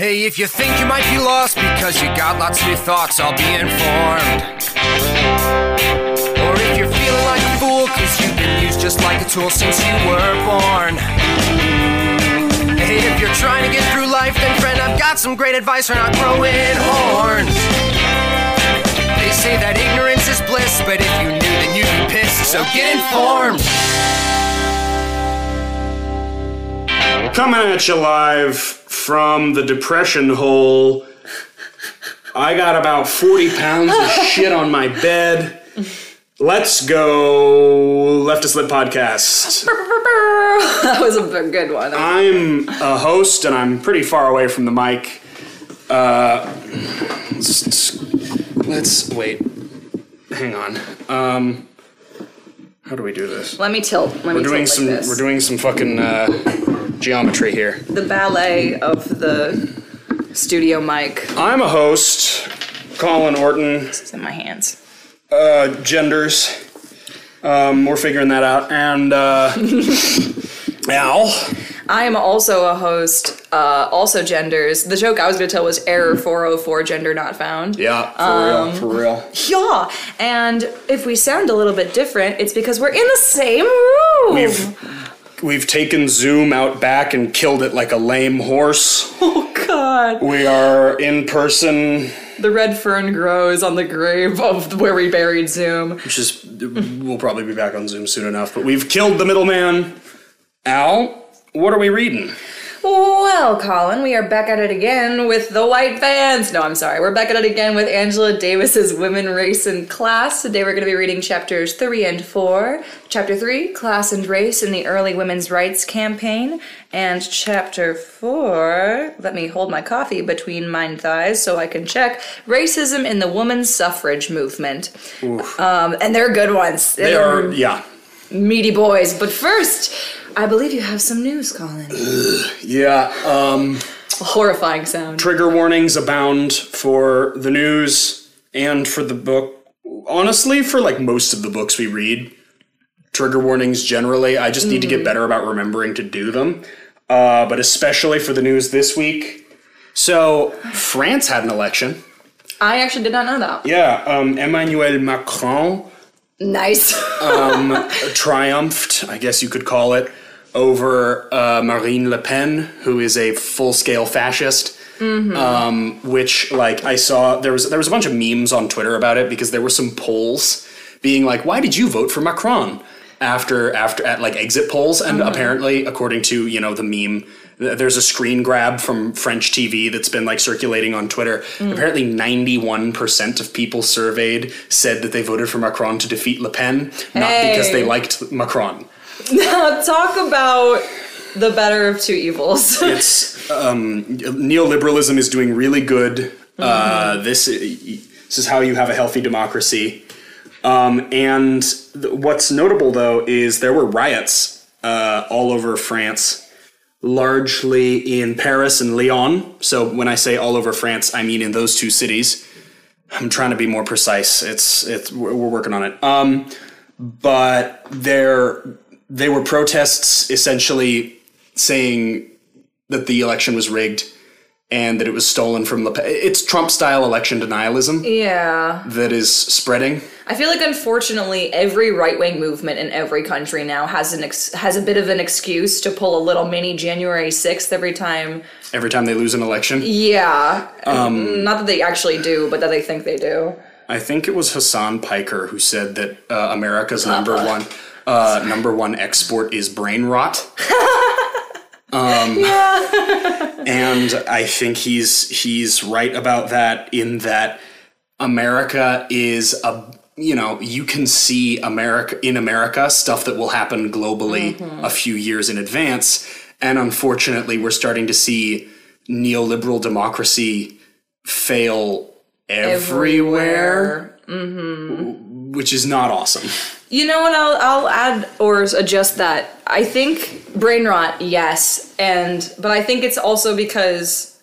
Hey, if you think you might be lost because you got lots of new thoughts, I'll be informed. Or if you're feeling like a fool because you've been used just like a tool since you were born. Hey, if you're trying to get through life, then friend, I've got some great advice for not growing horns. They say that ignorance is bliss, but if you knew, then you'd be pissed, so get informed. Coming at you live from the depression hole. I got about 40 pounds of shit on my bed. Let's go Left Leftist Lit Podcast. that was a good one. I'm a host and I'm pretty far away from the mic. Uh, let's, let's- wait. Hang on. Um, how do we do this? Let me tilt. Let We're tilt doing like some. this. We're doing some fucking uh, geometry here. the ballet of the studio mic. I'm a host, Colin Orton. It's in my hands. Uh, genders. Um, we're figuring that out. And uh, Al. I am also a host. Uh, also genders. The joke I was going to tell was error 404 gender not found. Yeah, for Um, real, for real. Yeah, and if we sound a little bit different, it's because we're in the same room. We've we've taken Zoom out back and killed it like a lame horse. oh God, We are in person, the red fern grows on the grave of where we buried Zoom. which is we'll probably be back on Zoom soon enough. But we've killed the middleman. Al, what are we reading? Well, Colin, we are back at it again with the white vans. No, I'm sorry. We're back at it again with Angela Davis's Women, Race, and Class. Today we're going to be reading chapters 3 and 4. Chapter 3, Class and Race in the Early Women's Rights Campaign. And chapter 4, let me hold my coffee between mine thighs so I can check, Racism in the Women's Suffrage Movement. Um, and they're good ones. They are yeah. meaty boys. But first, I believe you have some news, Colin. Yeah, um, A horrifying sound. trigger warnings abound for the news and for the book. Honestly, for like most of the books we read, trigger warnings generally. I just need to get better about remembering to do them. Uh, but especially for the news this week. So, France had an election. I actually did not know that. Yeah, um, Emmanuel Macron Nice. triumphed, I guess you could call it, over uh, Marine Le Pen, who is a full-scale fascist. Um, which, like, I saw there was there was a bunch of memes on Twitter about it because there were some polls being like, "Why did you vote for Macron?" After after at like exit polls, and apparently, according to you know the meme. th- There's a screen grab from French TV that's been like circulating on Twitter. Apparently, 91% of people surveyed said that they voted for Macron to defeat Le Pen, not because they liked Macron. Now talk about the better of two evils. It's um, neoliberalism is doing really good. Uh, this this is how you have a healthy democracy. Um, and th- what's notable though is there were riots uh, all over France, largely in Paris and Lyon. So when I say all over France, I mean in those two cities. I'm trying to be more precise. It's it's we're we're working on it. Um, but there they were protests essentially saying that the election was rigged and that it was stolen from Le Pen. It's Trump style election denialism yeah. that is spreading. I feel like unfortunately every right-wing movement in every country now has an ex- has a bit of an excuse to pull a little mini January 6th every time. Every time they lose an election, Yeah. Um, Not that they actually do, but that they think they do. I think it was Hassan Piker who said that uh, America's number one uh, number one export is brain rot. Um, and I think he's he's right about that in that America is a you know you can see America in America stuff that will happen globally a few years in advance, and unfortunately we're starting to see neoliberal democracy fail everywhere, which is not awesome. You know what? I'll I'll add or adjust that. I think brain rot, yes, and but I think it's also because,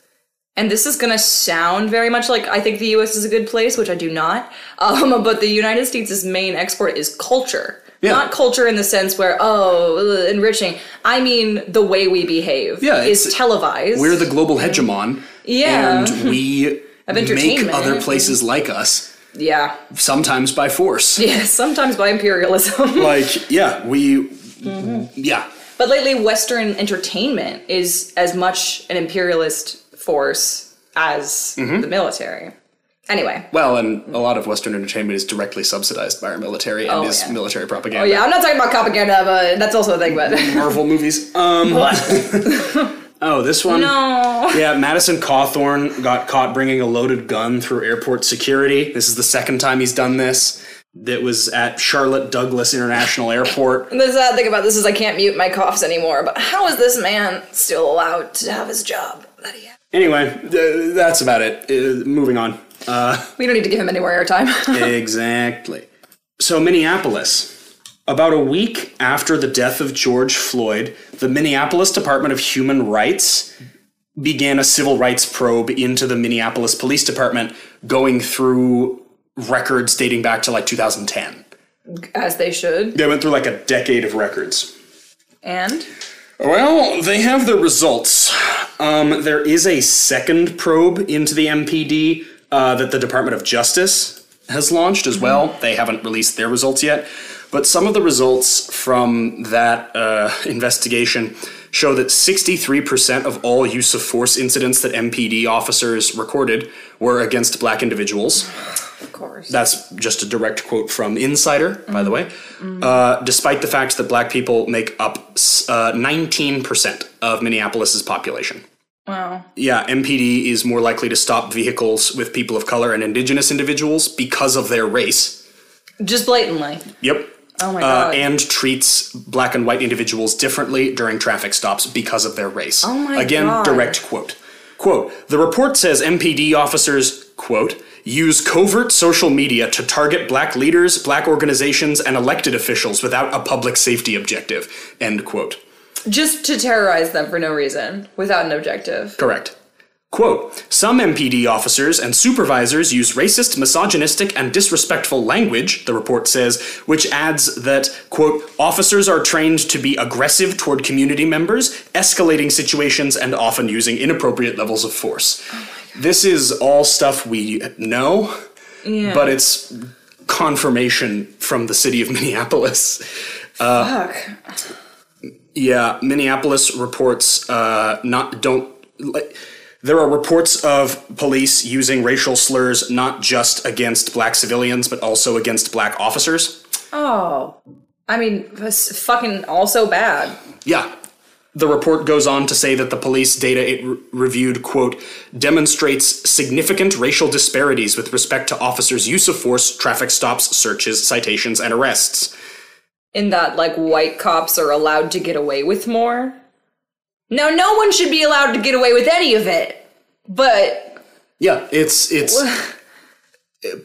and this is gonna sound very much like I think the U.S. is a good place, which I do not. Um, but the United States' main export is culture. Yeah. Not culture in the sense where, oh, enriching. I mean, the way we behave Yeah, is televised. We're the global hegemon. Yeah. And we make other places like us, yeah. sometimes by force. Yeah, sometimes by imperialism. Like, yeah, we. Mm-hmm. Yeah. but lately, Western entertainment is as much an imperialist force as Mm-hmm. the military. Anyway. Well, and a lot of Western entertainment is directly subsidized by our military and Oh, is yeah. military propaganda. Oh, yeah, I'm not talking about propaganda, but that's also a thing, but. Marvel movies. Um. oh, this one. no. Yeah, Madison Cawthorn got caught bringing a loaded gun through airport security. This is the second time he's done this. That was at Charlotte Douglas International Airport. The sad thing about this is I can't mute my coughs anymore, but how is this man still allowed to have his job that he has? Anyway, th- that's about it. Uh, moving on. We don't need to give him any more airtime. exactly. So, Minneapolis. About a week after the death of George Floyd, the Minneapolis Department of Human Rights began a civil rights probe into the Minneapolis Police Department, going through records dating back to like 2010. As they should. They went through like a decade of records. And? Well, they have the results. Um, there is a second probe into the MPD uh, that the Department of Justice has launched as well. They haven't released their results yet, but some of the results from that uh, investigation show that 63% of all use of force incidents that MPD officers recorded were against black individuals. Of course. That's just a direct quote from Insider, by the way. Uh, despite the fact that black people make up uh, 19% of Minneapolis's population. wow. Yeah, MPD is more likely to stop vehicles with people of color and indigenous individuals because of their race. Just blatantly. Yep. Oh my Uh, and treats black and white individuals differently during traffic stops because of their race. Oh my Again, God. direct quote. Quote, the report says MPD officers, quote, use covert social media to target black leaders, black organizations, and elected officials without a public safety objective, end quote. Just to terrorize them for no reason, without an objective. Correct. Quote, some MPD officers and supervisors use racist, misogynistic, and disrespectful language, the report says, which adds that, quote, officers are trained to be aggressive toward community members, escalating situations, and often using inappropriate levels of force. this is all stuff we know, Yeah. but it's confirmation from the city of Minneapolis. Fuck. Yeah, Minneapolis reports uh, not don't. Like, there are reports of police using racial slurs not just against black civilians but also against black officers. Oh. I mean, it's fucking also bad. Yeah. The report goes on to say that the police data it re- reviewed, quote, demonstrates significant racial disparities with respect to officers' use of force, traffic stops, searches, citations, and arrests. In that, like, white cops are allowed to get away with more. Now, no one should be allowed to get away with any of it. But, Yeah, it's it's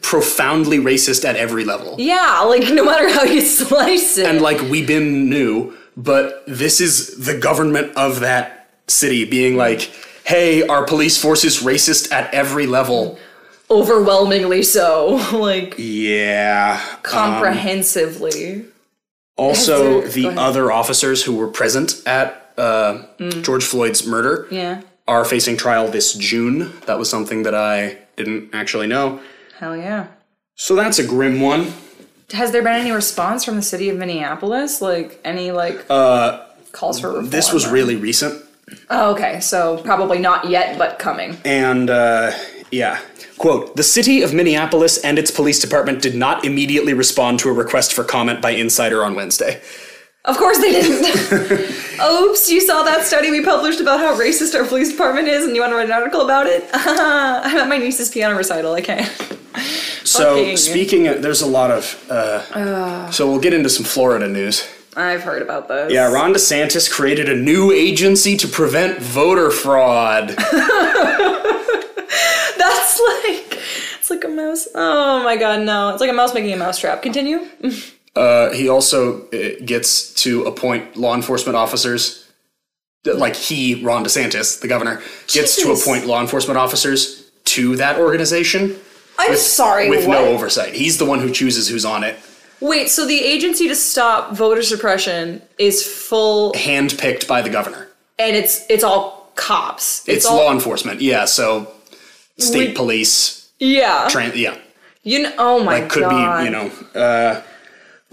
profoundly racist at every level. yeah, like, no matter how you slice it. and like we've been knew, but this is the government of that city being like, "Hey, our police force is racist at every level." overwhelmingly so. like, Yeah. Um, comprehensively. Also, the other officers who were present at uh, George Floyd's murder yeah. are facing trial this June. That was something that I didn't actually know. Hell yeah. So that's a grim one. Has there been any response from the city of Minneapolis? Like, any, like, uh, calls for reform? This was or- really recent. Oh, okay, so probably not yet, but coming. And uh, yeah. Quote The city of Minneapolis and its police department did not immediately respond to a request for comment by Insider on Wednesday. Of course they didn't. Oops, you saw that study we published about how racist our police department is and you want to write an article about it? I'm at my niece's piano recital, I can't. So, Fucking- speaking of, there's a lot of. Uh, so, we'll get into some Florida news. I've heard about this. Yeah, Ron DeSantis created a new agency to prevent voter fraud. That's like, it's like a mouse. Oh my god, no. It's like a mouse making a mousetrap. Continue. Uh, he also uh, gets to appoint law enforcement officers. Like he, Ron DeSantis, the governor, gets to appoint law enforcement officers to that organization I'm sorry, with what? no oversight. He's the one who chooses who's on it. Wait, so the agency to stop voter suppression is full, handpicked by the governor. and it's it's all cops. It's, all, law enforcement. Yeah, so state We- police, Yeah. tran yeah. you know. Oh my god. Like could god. be, you know, uh,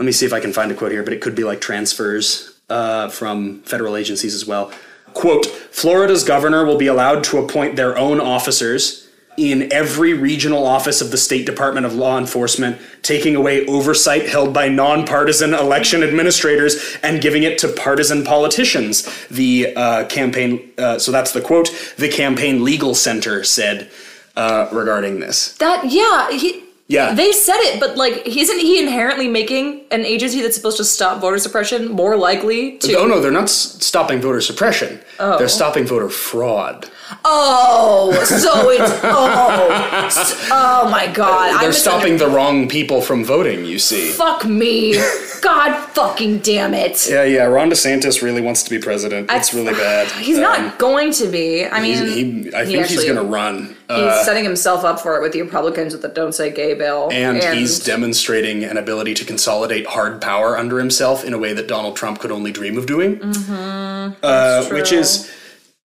let me see if I can find a quote here, but it could be like transfers uh, from federal agencies as well. Quote, Florida's governor will be allowed to appoint their own officers in every regional office of the State Department of Law Enforcement, taking away oversight held by nonpartisan election administrators and giving it to partisan politicians. The uh, campaign, uh, so that's the quote, the Campaign Legal Center said uh, regarding this. That yeah, he Yeah. They said it, but like isn't he inherently making an agency that's supposed to stop voter suppression more likely to Oh no, they're not s- stopping voter suppression. Oh. They're stopping voter fraud. Oh, so it's oh, oh my god! They're I'm stopping the wrong people from voting. You see. Fuck me, God fucking damn it! Yeah, yeah. Ron DeSantis really wants to be president. It's really bad. He's Um, not going to be. I mean, he, I he think he's going to run. He's Uh, setting himself up for it with the Republicans with the "Don't Say Gay" bill, and he's demonstrating an ability to consolidate hard power under himself in a way that Donald Trump could only dream of doing. Mm-hmm. Uh, which is,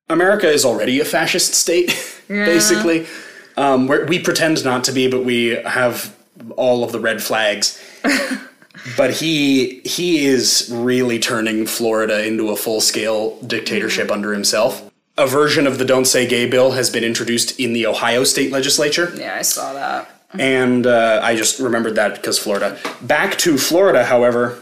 America is already a fascist state, basically. Um, we pretend not to be, but we have all of the red flags. but he he is really turning Florida into a full scale dictatorship under himself. A version of the "Don't Say Gay" bill has been introduced in the Ohio state legislature. yeah, I saw that. And uh, I just remembered that because Florida. Back to Florida, however,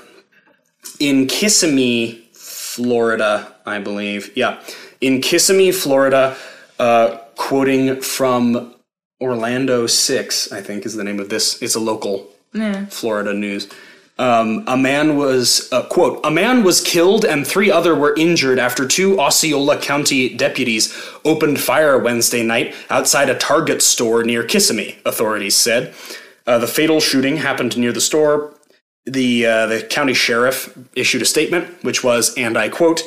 in Kissimmee, Florida, I believe. Yeah. In Kissimmee, Florida, uh, quoting from Orlando 6, I think is the name of this. It's a local Florida news. Um, a man was, uh, quote, a man was killed and three other were injured after two Osceola County deputies opened fire Wednesday night outside a Target store near Kissimmee, authorities said. Uh, the fatal shooting happened near the store. The, uh, the county sheriff issued a statement, which was, and I quote,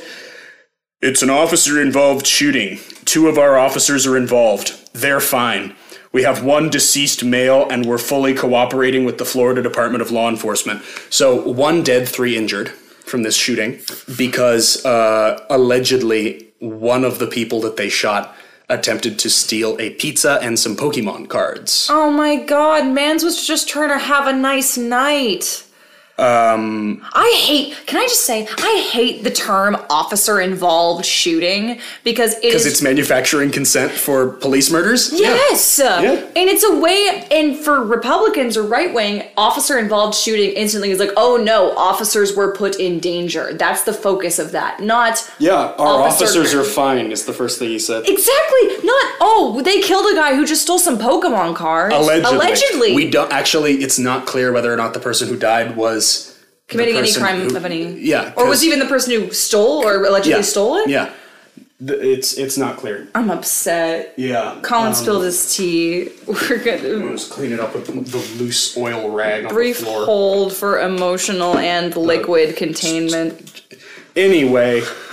it's an officer involved shooting. Two of our officers are involved. They're fine. We have one deceased male, and we're fully cooperating with the Florida Department of Law Enforcement. So, one dead, three injured from this shooting because uh, allegedly one of the people that they shot attempted to steal a pizza and some Pokemon cards. Oh my god, Mans was just trying to have a nice night. Um, I hate. Can I just say I hate the term officer involved shooting because it Because it's manufacturing consent for police murders? Yes, Yeah. and it's a way. And for Republicans or right wing, officer involved shooting instantly is like, oh no, officers were put in danger. That's the focus of that, not Yeah, our Officer- officers are fine, is the first thing he said. exactly not. Oh, they killed a guy who just stole some Pokemon cards. Allegedly. Allegedly. We don't actually it's not clear whether or not the person who died was committing any crime who- of any. Yeah. Or was even the person who stole or allegedly yeah, stole it? Yeah. It's it's not clear. I'm upset. Yeah. Colin um, spilled his tea. We're gonna Just clean it up with the loose oil rag on brief the floor. hold for emotional and liquid containment. Anyway,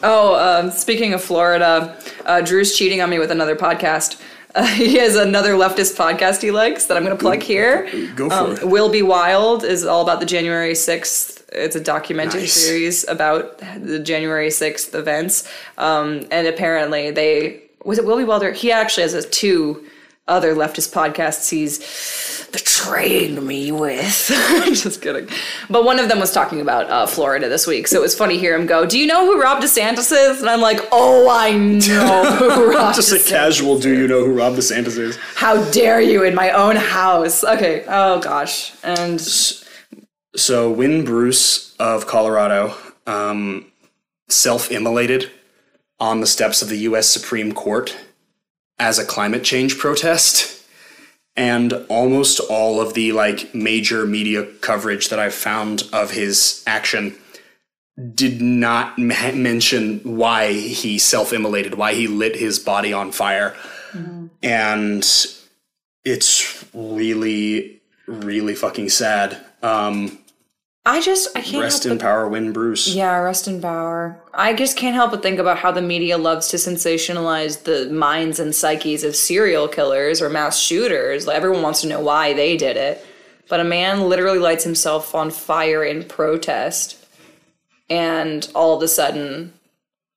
Oh, um, speaking of Florida, uh, Drew's cheating on me with another podcast. Uh, he has another leftist podcast he likes that I'm going to plug here. go for Um, it. Will Be Wild is all about the January 6th. It's a documentary Nice. series about the January 6th events. Um, and apparently they, was it Will Be Wilder? He actually has a two other leftist podcasts he's betraying me with. Just kidding. But one of them was talking about uh, Florida this week. So it was funny to hear him go, do you know who Rob DeSantis is? And I'm like, oh, I know who Rob just a DeSantis casual do you know who Rob DeSantis is? how dare you in my own house? Okay. Oh gosh. And So Wynn Bruce of Colorado um, self-immolated on the steps of the U.S. Supreme Court as a climate change protest, and almost all of the like major media coverage that I've found of his action did not mention why he self-immolated, why he lit his body on fire, and it's really, really fucking sad. Um, I just I can't Rest help in but, power, Wynn Bruce. Yeah, rest in power. I just can't help but think about how the media loves to sensationalize the minds and psyches of serial killers or mass shooters. Like everyone wants to know why they did it. but a man literally lights himself on fire in protest, and all of a sudden,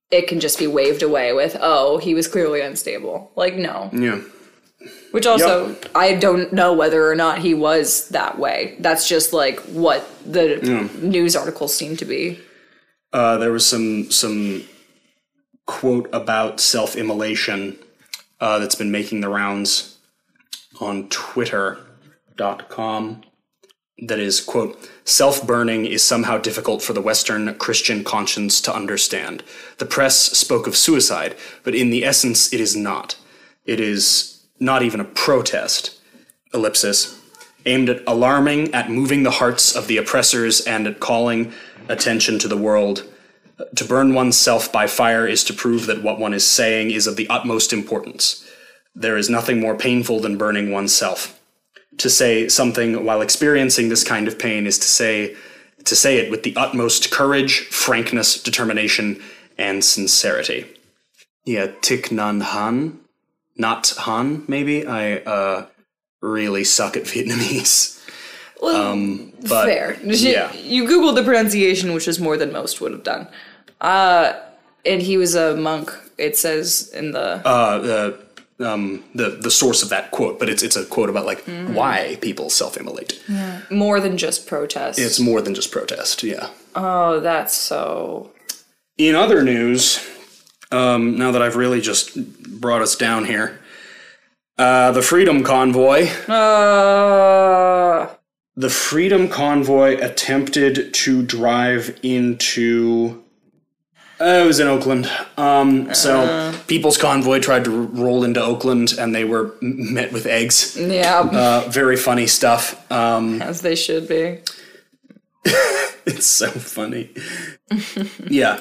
it can just be waved away with, "Oh, he was clearly unstable." Like, no. Yeah. Which also, I don't know whether or not he was that way. That's just like what the news articles seem to be. Uh, there was some some quote about self-immolation uh, that's been making the rounds on twitter.com that is quote self-burning is somehow difficult for the western christian conscience to understand. The press spoke of suicide but in the essence it is not. It is not even a protest ellipsis aimed at alarming at moving the hearts of the oppressors and at calling attention to the world to burn oneself by fire is to prove that what one is saying is of the utmost importance. There is nothing more painful than burning oneself. To say something while experiencing this kind of pain is to say to say it with the utmost courage, frankness, determination, and sincerity. Yeah, Thich Nhat Hanh, not Han, maybe. I uh, really suck at Vietnamese. um, but Fair. yeah. You Googled the pronunciation, which is more than most would have done. Uh, and he was a monk, it says in the. uh, the um, the the source of that quote, but it's it's a quote about like why people self-immolate. more than just protest. It's more than just protest. Yeah. oh, that's so. In other news, um, now that I've really just brought us down here, uh, the Freedom Convoy. Uh, The Freedom Convoy attempted to drive into. Uh, it was in Oakland. Um, so People's Convoy tried to roll into Oakland, and they were met with eggs. yeah, Uh, very funny stuff. Um, as they should be. It's so funny. yeah.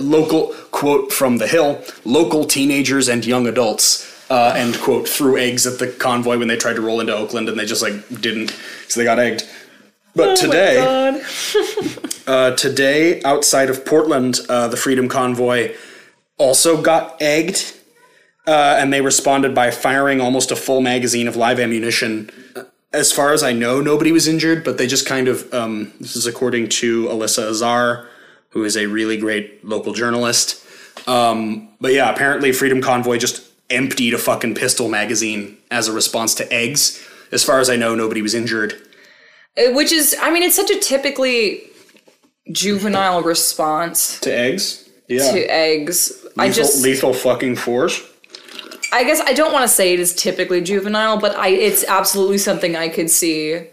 Local quote from the Hill local teenagers and young adults, uh, end quote, threw eggs at the convoy when they tried to roll into Oakland and they just like didn't, so they got egged. But today, uh, today outside of Portland, uh, the Freedom Convoy also got egged. Uh, and they responded by firing almost a full magazine of live ammunition. As far as I know, nobody was injured, but they just kind of. Um, this is according to Alissa Azar, who is a really great local journalist. Um, but yeah, apparently Freedom Convoy just emptied a fucking pistol magazine as a response to eggs. As far as I know, nobody was injured. Uh, Which is, I mean, it's such a typically juvenile response To eggs? Yeah. to eggs. I lethal, just, lethal fucking force. I guess I don't want to say it is typically juvenile, but I it's absolutely something I could see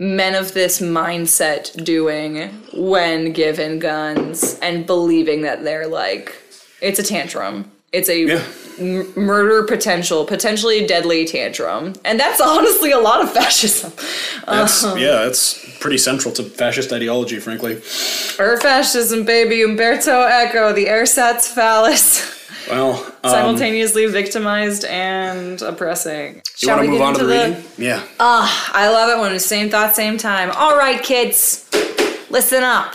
men of this mindset doing when given guns and believing that they're like it's a tantrum. It's a Yeah. m- murder potential, potentially deadly tantrum. And that's honestly a lot of fascism. That's Uh-huh. yeah, that's pretty central to fascist ideology, frankly. Or fascism, baby. Umberto Eco, the ersatz phallus. Well, um, Simultaneously victimized and oppressing. you Shall want we get on to into the reading? Yeah. I love it when it's same thought, same time. All right, kids, listen up.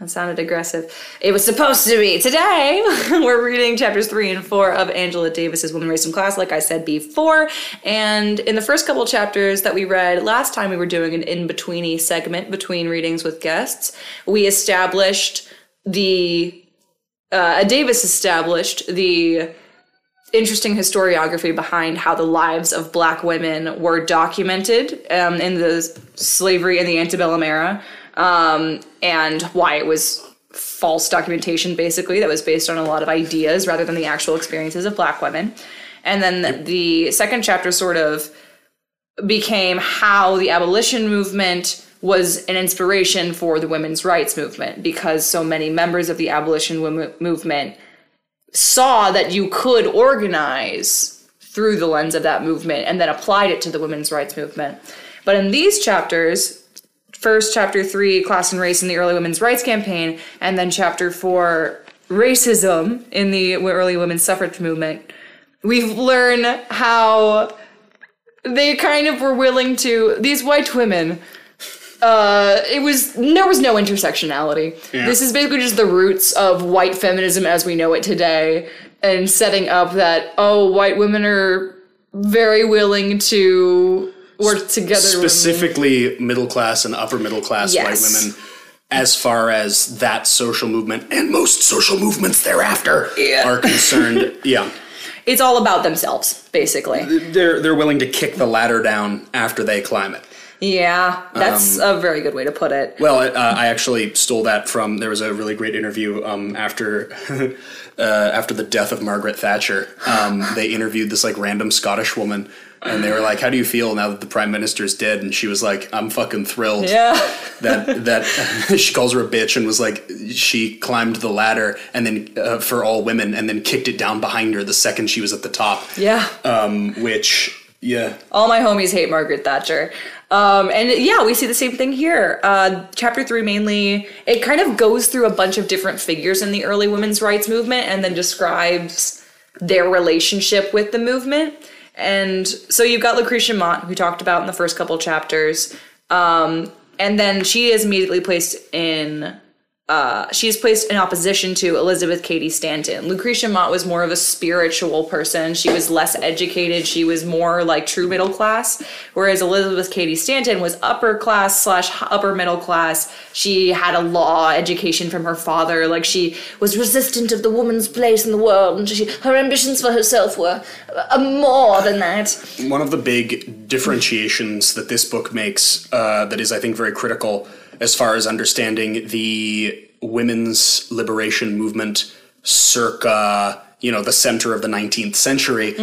That sounded aggressive. It was supposed to be. Today, we're reading chapters three and four of Angela Davis's Women, Race, and Class, like I said before. And in the first couple chapters that we read last time, we were doing an in betweeny segment between readings with guests. We established the uh, Davis established the interesting historiography behind how the lives of black women were documented um, in the slavery in the antebellum era um, and why it was false documentation basically that was based on a lot of ideas rather than the actual experiences of black women. And then the, the second chapter sort of became how the abolition movement was an inspiration for the women's rights movement because so many members of the abolition movement saw that you could organize through the lens of that movement and then applied it to the women's rights movement. But in these chapters, first chapter three, class and race in the early women's rights campaign, and then chapter four, racism in the early women's suffrage movement, we've learned how they kind of were willing to, these white women, uh, it was there was no intersectionality. This is basically just the roots of white feminism as we know it today, and setting up that oh, white women are very willing to work together. specifically middle class and upper middle class Yes. white women as far as that social movement and most social movements thereafter Yeah. are concerned yeah It's all about themselves, basically. they're they're willing to kick the ladder down after they climb it Yeah, that's Um, a very good way to put it. well uh, i actually stole that from there was a really great interview um, after uh, after the death of margaret thatcher um, they interviewed this like random scottish woman and they were like how do you feel now that the prime minister's dead and she was like i'm fucking thrilled Yeah. that that she calls her a bitch and was like she climbed the ladder and then uh, for all women and then kicked it down behind her the second she was at the top Yeah. um which yeah All my homies hate Margaret Thatcher. Um, and yeah, we see the same thing here. Uh, chapter three mainly, it kind of goes through a bunch of different figures in the early women's rights movement and then describes their relationship with the movement. And so you've got Lucretia Mott, who talked about in the first couple chapters. Um, and then she is immediately placed in uh, she is placed in opposition to Elizabeth Cady Stanton. Lucretia Mott was more of a spiritual person. She was less educated. She was more like true middle class, whereas Elizabeth Cady Stanton was upper class slash upper middle class. She had a law education from her father. Like she was resistant of the woman's place in the world, and she, her ambitions for herself were uh, more than that. one of the big differentiations that this book makes uh, that is i think very critical as far as understanding the women's liberation movement circa you know the center of the 19th century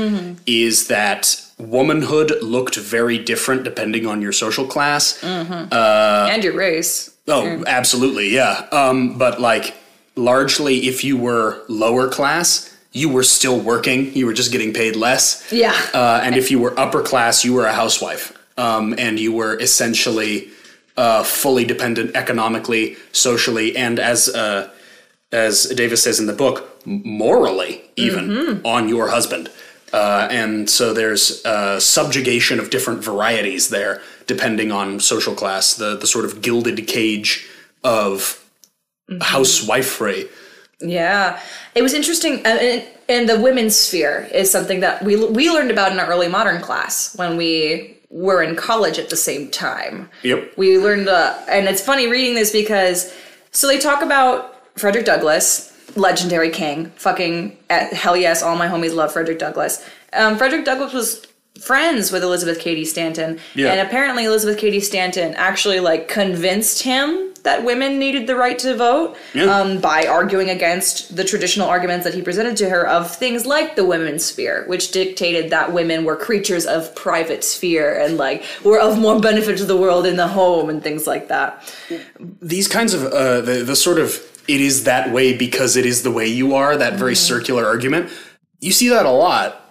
is that womanhood looked very different depending on your social class and your race. Oh, absolutely, yeah. Um, but like, largely, if you were lower class, you were still working. You were just getting paid less. Yeah. Uh, and if you were upper class, you were a housewife, um, and you were essentially uh, fully dependent economically, socially, and as uh, as Davis says in the book, morally, even on your husband. Uh, and so there's uh, subjugation of different varieties there, depending on social class. The the sort of gilded cage of housewifery. Yeah, it was interesting, uh, and, and the women's sphere is something that we we learned about in our early modern class when we were in college at the same time. Yep. We learned, uh, and it's funny reading this because so they talk about Frederick Douglass, legendary king, fucking uh, hell yes, all my homies love Frederick Douglass. Um, Frederick Douglass was friends with Elizabeth Cady Stanton, Yeah. and apparently Elizabeth Cady Stanton actually like convinced him that women needed the right to vote Yeah. um, by arguing against the traditional arguments that he presented to her of things like the women's sphere, which dictated that women were creatures of private sphere and like were of more benefit to the world in the home and things like that. these kinds of uh, the the sort of it is that way because it is the way you are that very circular argument you see that a lot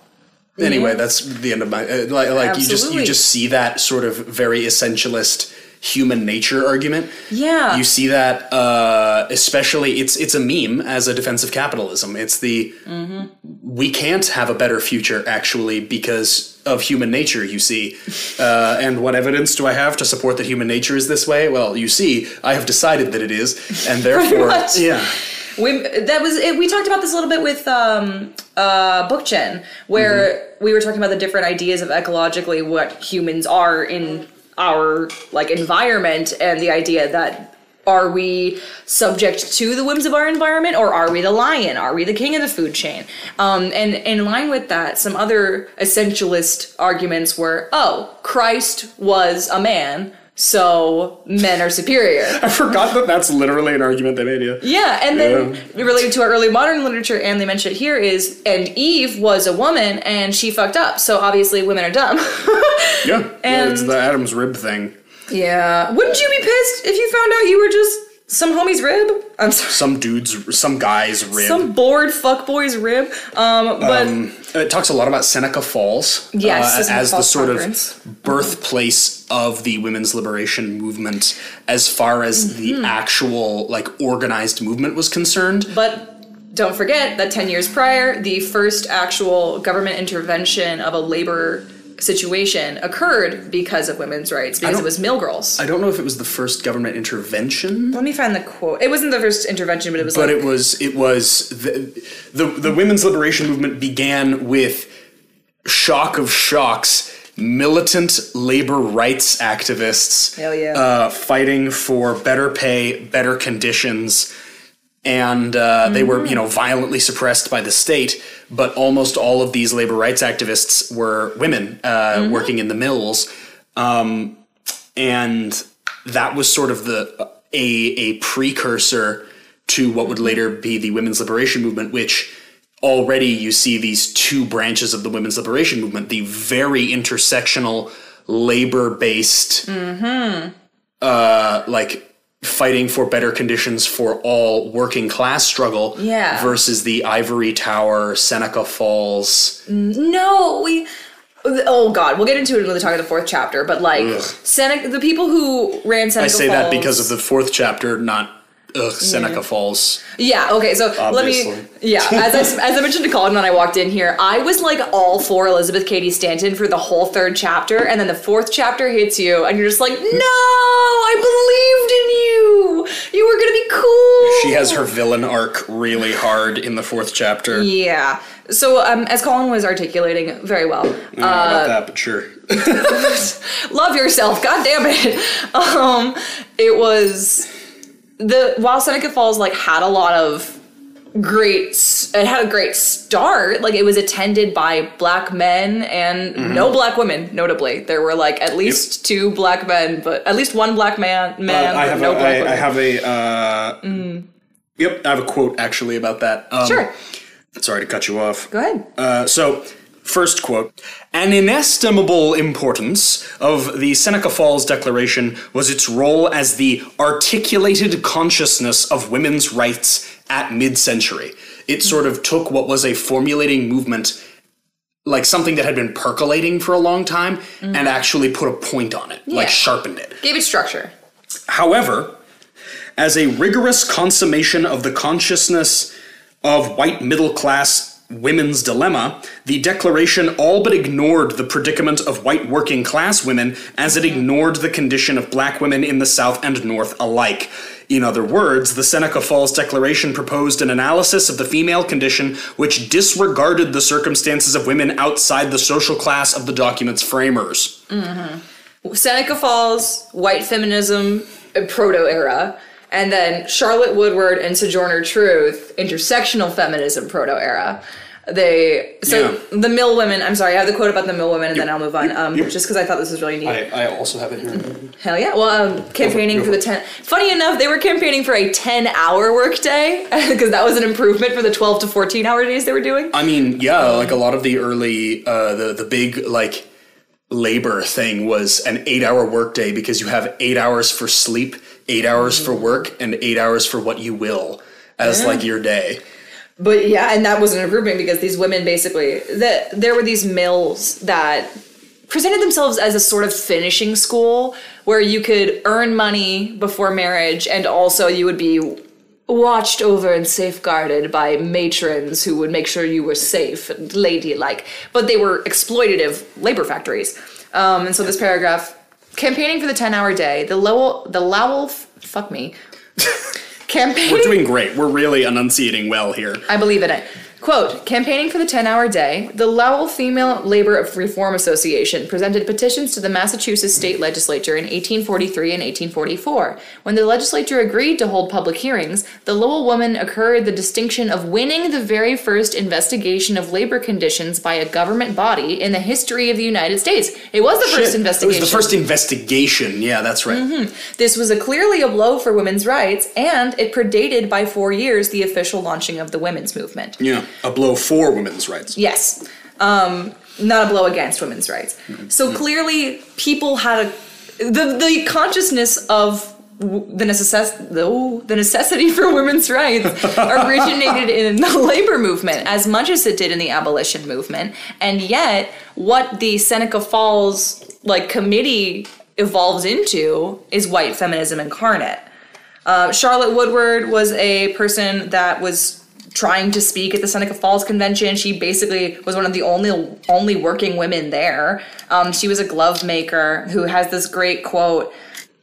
anyway that's the end of my uh, like, like you just you just see that sort of very essentialist human nature argument. Yeah. you see that uh, especially it's it's a meme as a defense of capitalism. It's the we can't have a better future actually because of human nature you see. Uh, and what evidence do i have to support that human nature is this way? Well you see i have decided that it is and therefore yeah We, that was it, we talked about this a little bit with um, uh, Bookchin, where we were talking about the different ideas of ecologically what humans are in our like environment, and the idea that are we subject to the whims of our environment, or are we the lion? Are we the king of the food chain? Um, and in line with that, some other essentialist arguments were, oh, Christ was a man. So men are superior. i forgot that that's literally an argument they made yeah Yeah, and then related to our early modern literature, and they mention it here is, and Eve was a woman and she fucked up, so obviously women are dumb. yeah And- it's the adam's rib thing yeah. Wouldn't you be pissed if you found out you were just some homie's rib? I'm sorry. some dude's some guy's rib Some bored fuckboy's rib. Um, but it talks a lot about Seneca Falls Yes, uh, the Seneca as the sort Conference. of birthplace of the women's liberation movement as far as Mm-hmm. the actual like organized movement was concerned. But don't forget that 10 years prior, the first actual government intervention of a labor situation occurred because of women's rights, because it was mill girls. I don't know if it was the first government intervention, Let me find the quote. It wasn't the first intervention, but it was but like it was it was the, the the women's liberation movement began with shock of shocks militant labor rights activists yeah. uh, fighting for better pay, better conditions, and uh, they were, you know, violently suppressed by the state. But almost all of these labor rights activists were women uh, working in the mills, um, and that was sort of the a a precursor to what would later be the women's liberation movement, which already you see these two branches of the women's liberation movement the very intersectional labor based uh like fighting for better conditions for all working class struggle Yeah. versus the ivory tower seneca falls No, we. Oh God, we'll get into it when we talk about the fourth chapter. But like Seneca, the people who ran Seneca i say Falls, that because of the fourth chapter not ugh, seneca falls Yeah. Okay. So Obviously. let me. Yeah. As I, as I mentioned to Colin when I walked in here, I was like all for Elizabeth Cady Stanton for the whole third chapter, and then the fourth chapter hits you, and you're just like, no, I believed you. Were gonna be cool. she has her villain arc really hard in the fourth chapter Yeah. So um, as Colin was articulating very well, I don't know about that but sure love yourself god damn it um it was the while seneca falls like had a lot of great it had a great start. Like it was attended by black men and Mm-hmm. no black women notably. There were like at least two black men but at least one black man man Uh, I have no a, black I. I have a uh, yep I have a quote actually about that. Um, sure. sorry to cut you off. Go ahead. Uh, so, first quote. An inestimable importance of the Seneca Falls Declaration was its role as the articulated consciousness of women's rights at mid century. It sort of took what was a formulating movement, like something that had been percolating for a long time, and mm-hmm. actually put a point on it, like sharpened it. gave it structure However, as a rigorous consummation of the consciousness of white middle class women's dilemma, the Declaration all but ignored the predicament of white working class women as it mm-hmm. ignored the condition of black women in the South and North alike. In other words, the Seneca Falls Declaration proposed an analysis of the female condition which disregarded the circumstances of women outside the social class of the document's framers. Mm-hmm. Seneca Falls, white feminism, proto era, and then Charlotte Woodward and Sojourner Truth, intersectional feminism, proto era. They so Yeah. the mill women. I'm sorry, I have the quote about the mill women, and then I'll move on. Um, just because I thought this was really neat. I, I also have it here. Hell yeah! Well, um, campaigning for the ten. Funny enough, they were campaigning for a ten-hour workday because that was an improvement for the twelve to fourteen-hour days they were doing. I mean, yeah, like a lot of the early, uh, the the big like labor thing was an eight-hour workday because you have eight hours for sleep, eight hours for work, and eight hours for what you will as like your day. But yeah, and that was an improvement because these women basically that there were these mills that presented themselves as a sort of finishing school where you could earn money before marriage and also you would be watched over and safeguarded by matrons who would make sure you were safe and ladylike. But they were exploitative labor factories. Um, and so this paragraph campaigning for the 10 hour day, the Lowell, the Lowell, fuck me. Campaigning We're doing great. We're really enunciating well here. I believe in it. Quote, campaigning for the 10 hour day, the Lowell Female Labor Reform Association presented petitions to the Massachusetts state legislature in 1843 and 1844. When the legislature agreed to hold public hearings, the Lowell woman occurred the distinction of winning the very first investigation of labor conditions by a government body in the history of the United States. It was the first investigation. It was the first investigation. Yeah, that's right. Mm-hmm. This was a clearly a blow for women's rights, and it predated by four years the official launching of the women's movement. Yeah, a blow for women's rights. Yes. Um, not a blow against women's rights. So clearly, people had a the the consciousness of the necess- the, ooh, the necessity for women's rights originated in the labor movement as much as it did in the abolition movement and yet what the Seneca Falls like committee evolves into is white feminism incarnate uh, Charlotte Woodward was a person that was trying to speak at the Seneca Falls Convention. She basically was one of the only only working women there. Um, she was a glove maker who has this great quote,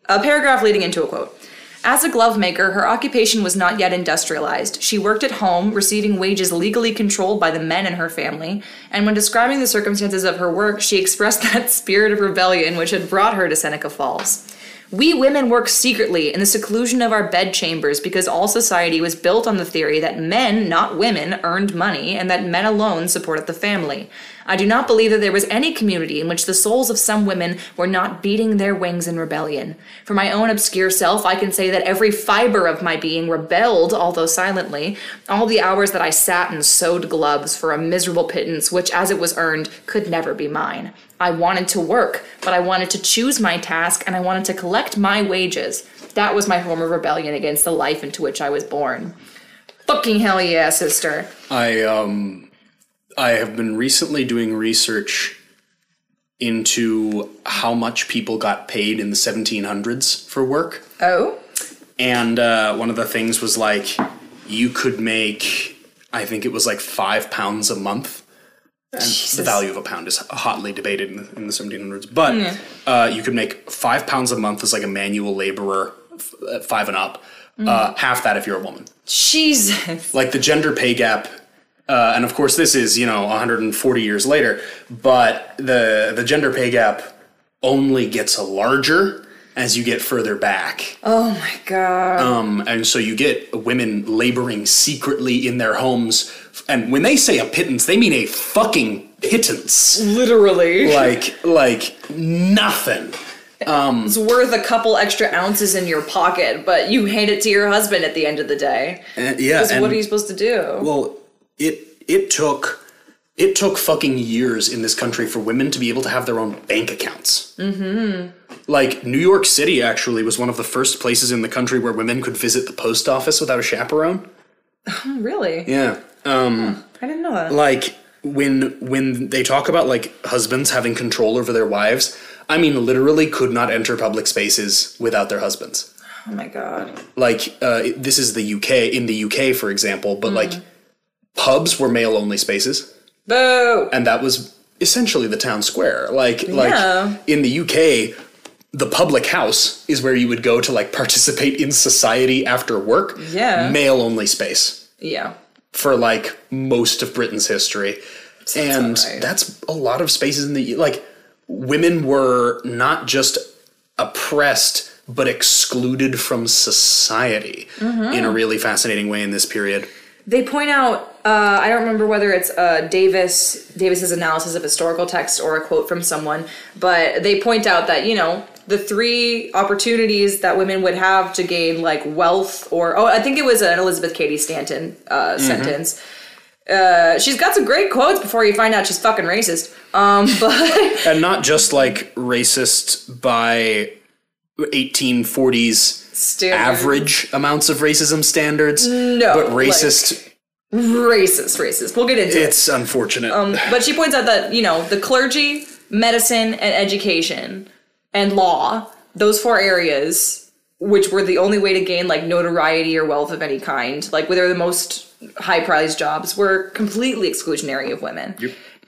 a paragraph leading into a quote. As a glove maker, her occupation was not yet industrialized. She worked at home, receiving wages legally controlled by the men in her family, and when describing the circumstances of her work, she expressed that spirit of rebellion which had brought her to Seneca Falls. We women work secretly in the seclusion of our bedchambers because all society was built on the theory that men, not women, earned money and that men alone supported the family. I do not believe that there was any community in which the souls of some women were not beating their wings in rebellion. For my own obscure self, I can say that every fiber of my being rebelled, although silently, all the hours that I sat and sewed gloves for a miserable pittance which, as it was earned, could never be mine. I wanted to work, but I wanted to choose my task and I wanted to collect my wages. That was my form of rebellion against the life into which I was born. Fucking hell yeah, sister. I um I have been recently doing research into how much people got paid in the 1700s for work. Oh? And uh, one of the things was like you could make, I think it was like five pounds a month. And Jesus. the value of a pound is hotly debated in the, in the 1700s. But uh, you could make five pounds a month as like a manual laborer, f- five and up. Uh, half that if you're a woman. Jesus. Like the gender pay gap. Uh, and of course, this is you know 140 years later, but the the gender pay gap only gets larger as you get further back. Oh my god. Um, and so you get women laboring secretly in their homes. And when they say a pittance, they mean a fucking pittance. Literally. Like, like nothing. Um, It's worth a couple extra ounces in your pocket, but you hand it to your husband at the end of the day. And, yeah. Because what are you supposed to do? well, it it took it took fucking years in this country for women to be able to have their own bank accounts. Mm-hmm. Like New York City actually was one of the first places in the country where women could visit the post office without a chaperone. Really? Yeah. Um, I didn't know that. like when when they talk about like husbands having control over their wives i mean literally could not enter public spaces without their husbands oh my god. like uh, this is the uk in the uk for example but like pubs were male only spaces Boo! and that was essentially the town square like Yeah. like in the uk the public house is where you would go to like participate in society after work Yeah. male only space Yeah. for like most of Britain's history. and alright. that's a lot of spaces in the like women were not just oppressed but excluded from society Mm-hmm. in a really fascinating way in this period. They point out, uh, I don't remember whether it's uh, Davis Davis's analysis of historical text or a quote from someone, but they point out that you know the three opportunities that women would have to gain like wealth or oh I think it was an Elizabeth Cady Stanton uh, sentence. Uh, she's got some great quotes before you find out she's fucking racist. Um, but And not just like racist by 1840s Standard. average amounts of racism standards, No, but like- racist. racist, racist. We'll get into it. it's unfortunate. Um, but she points out that you know the clergy, medicine, and education and law, those four areas, which were the only way to gain like notoriety or wealth of any kind, like where they're the most high priced jobs, were completely exclusionary of women.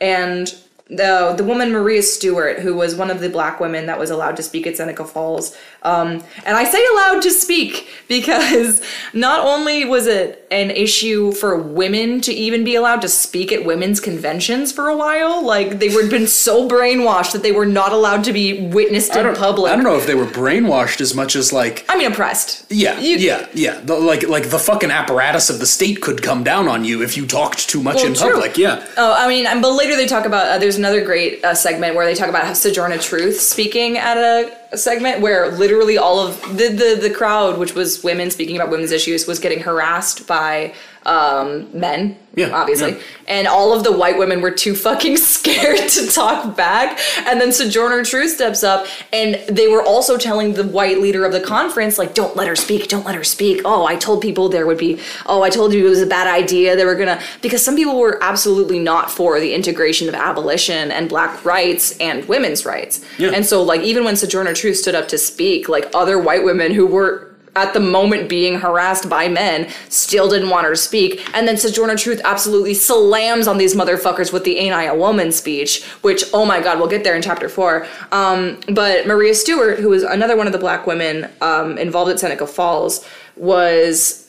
And the the woman Maria Stewart, who was one of the black women that was allowed to speak at Seneca Falls, um, and I say allowed to speak because not only was it an issue for women to even be allowed to speak at women's conventions for a while, like they were been so brainwashed that they were not allowed to be witnessed in public. I don't know if they were brainwashed as much as like I mean, oppressed. Yeah, You- yeah, yeah. The, like, like the fucking apparatus of the state could come down on you if you talked too much Well, in true. public. Yeah, Oh, I mean, but later they talk about. Uh, there's another great uh, segment where they talk about Sojourner Truth speaking at a, a segment where literally all of the, the the crowd, which was women speaking about women's issues, was getting harassed by um, men. Yeah, obviously, yeah. and all of the white women were too fucking scared to talk back. And then Sojourner Truth steps up, and they were also telling the white leader of the conference, like, "Don't let her speak. Don't let her speak." Oh, I told people there would be. Oh, I told you it was a bad idea. They were gonna because some people were absolutely not for the integration of abolition and black rights and women's rights. Yeah. And so, like, even when Sojourner Truth stood up to speak, like other white women who were at the moment being harassed by men, still didn't want her to speak. And then Sojourner Truth absolutely slams on these motherfuckers with the Ain't I a Woman speech, which, oh my god, we'll get there in chapter four. Um, but Maria Stewart, who was another one of the black women um, involved at Seneca Falls, was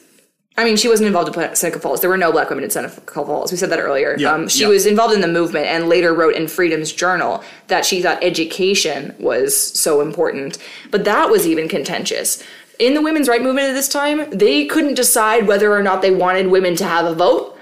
I mean, she wasn't involved in Seneca Falls. There were no black women in Seneca Falls. We said that earlier. Yeah, um, she yeah. was involved in the movement and later wrote in Freedom's Journal that she thought education was so important. But that was even contentious. In the women's right movement at this time, they couldn't decide whether or not they wanted women to have a vote.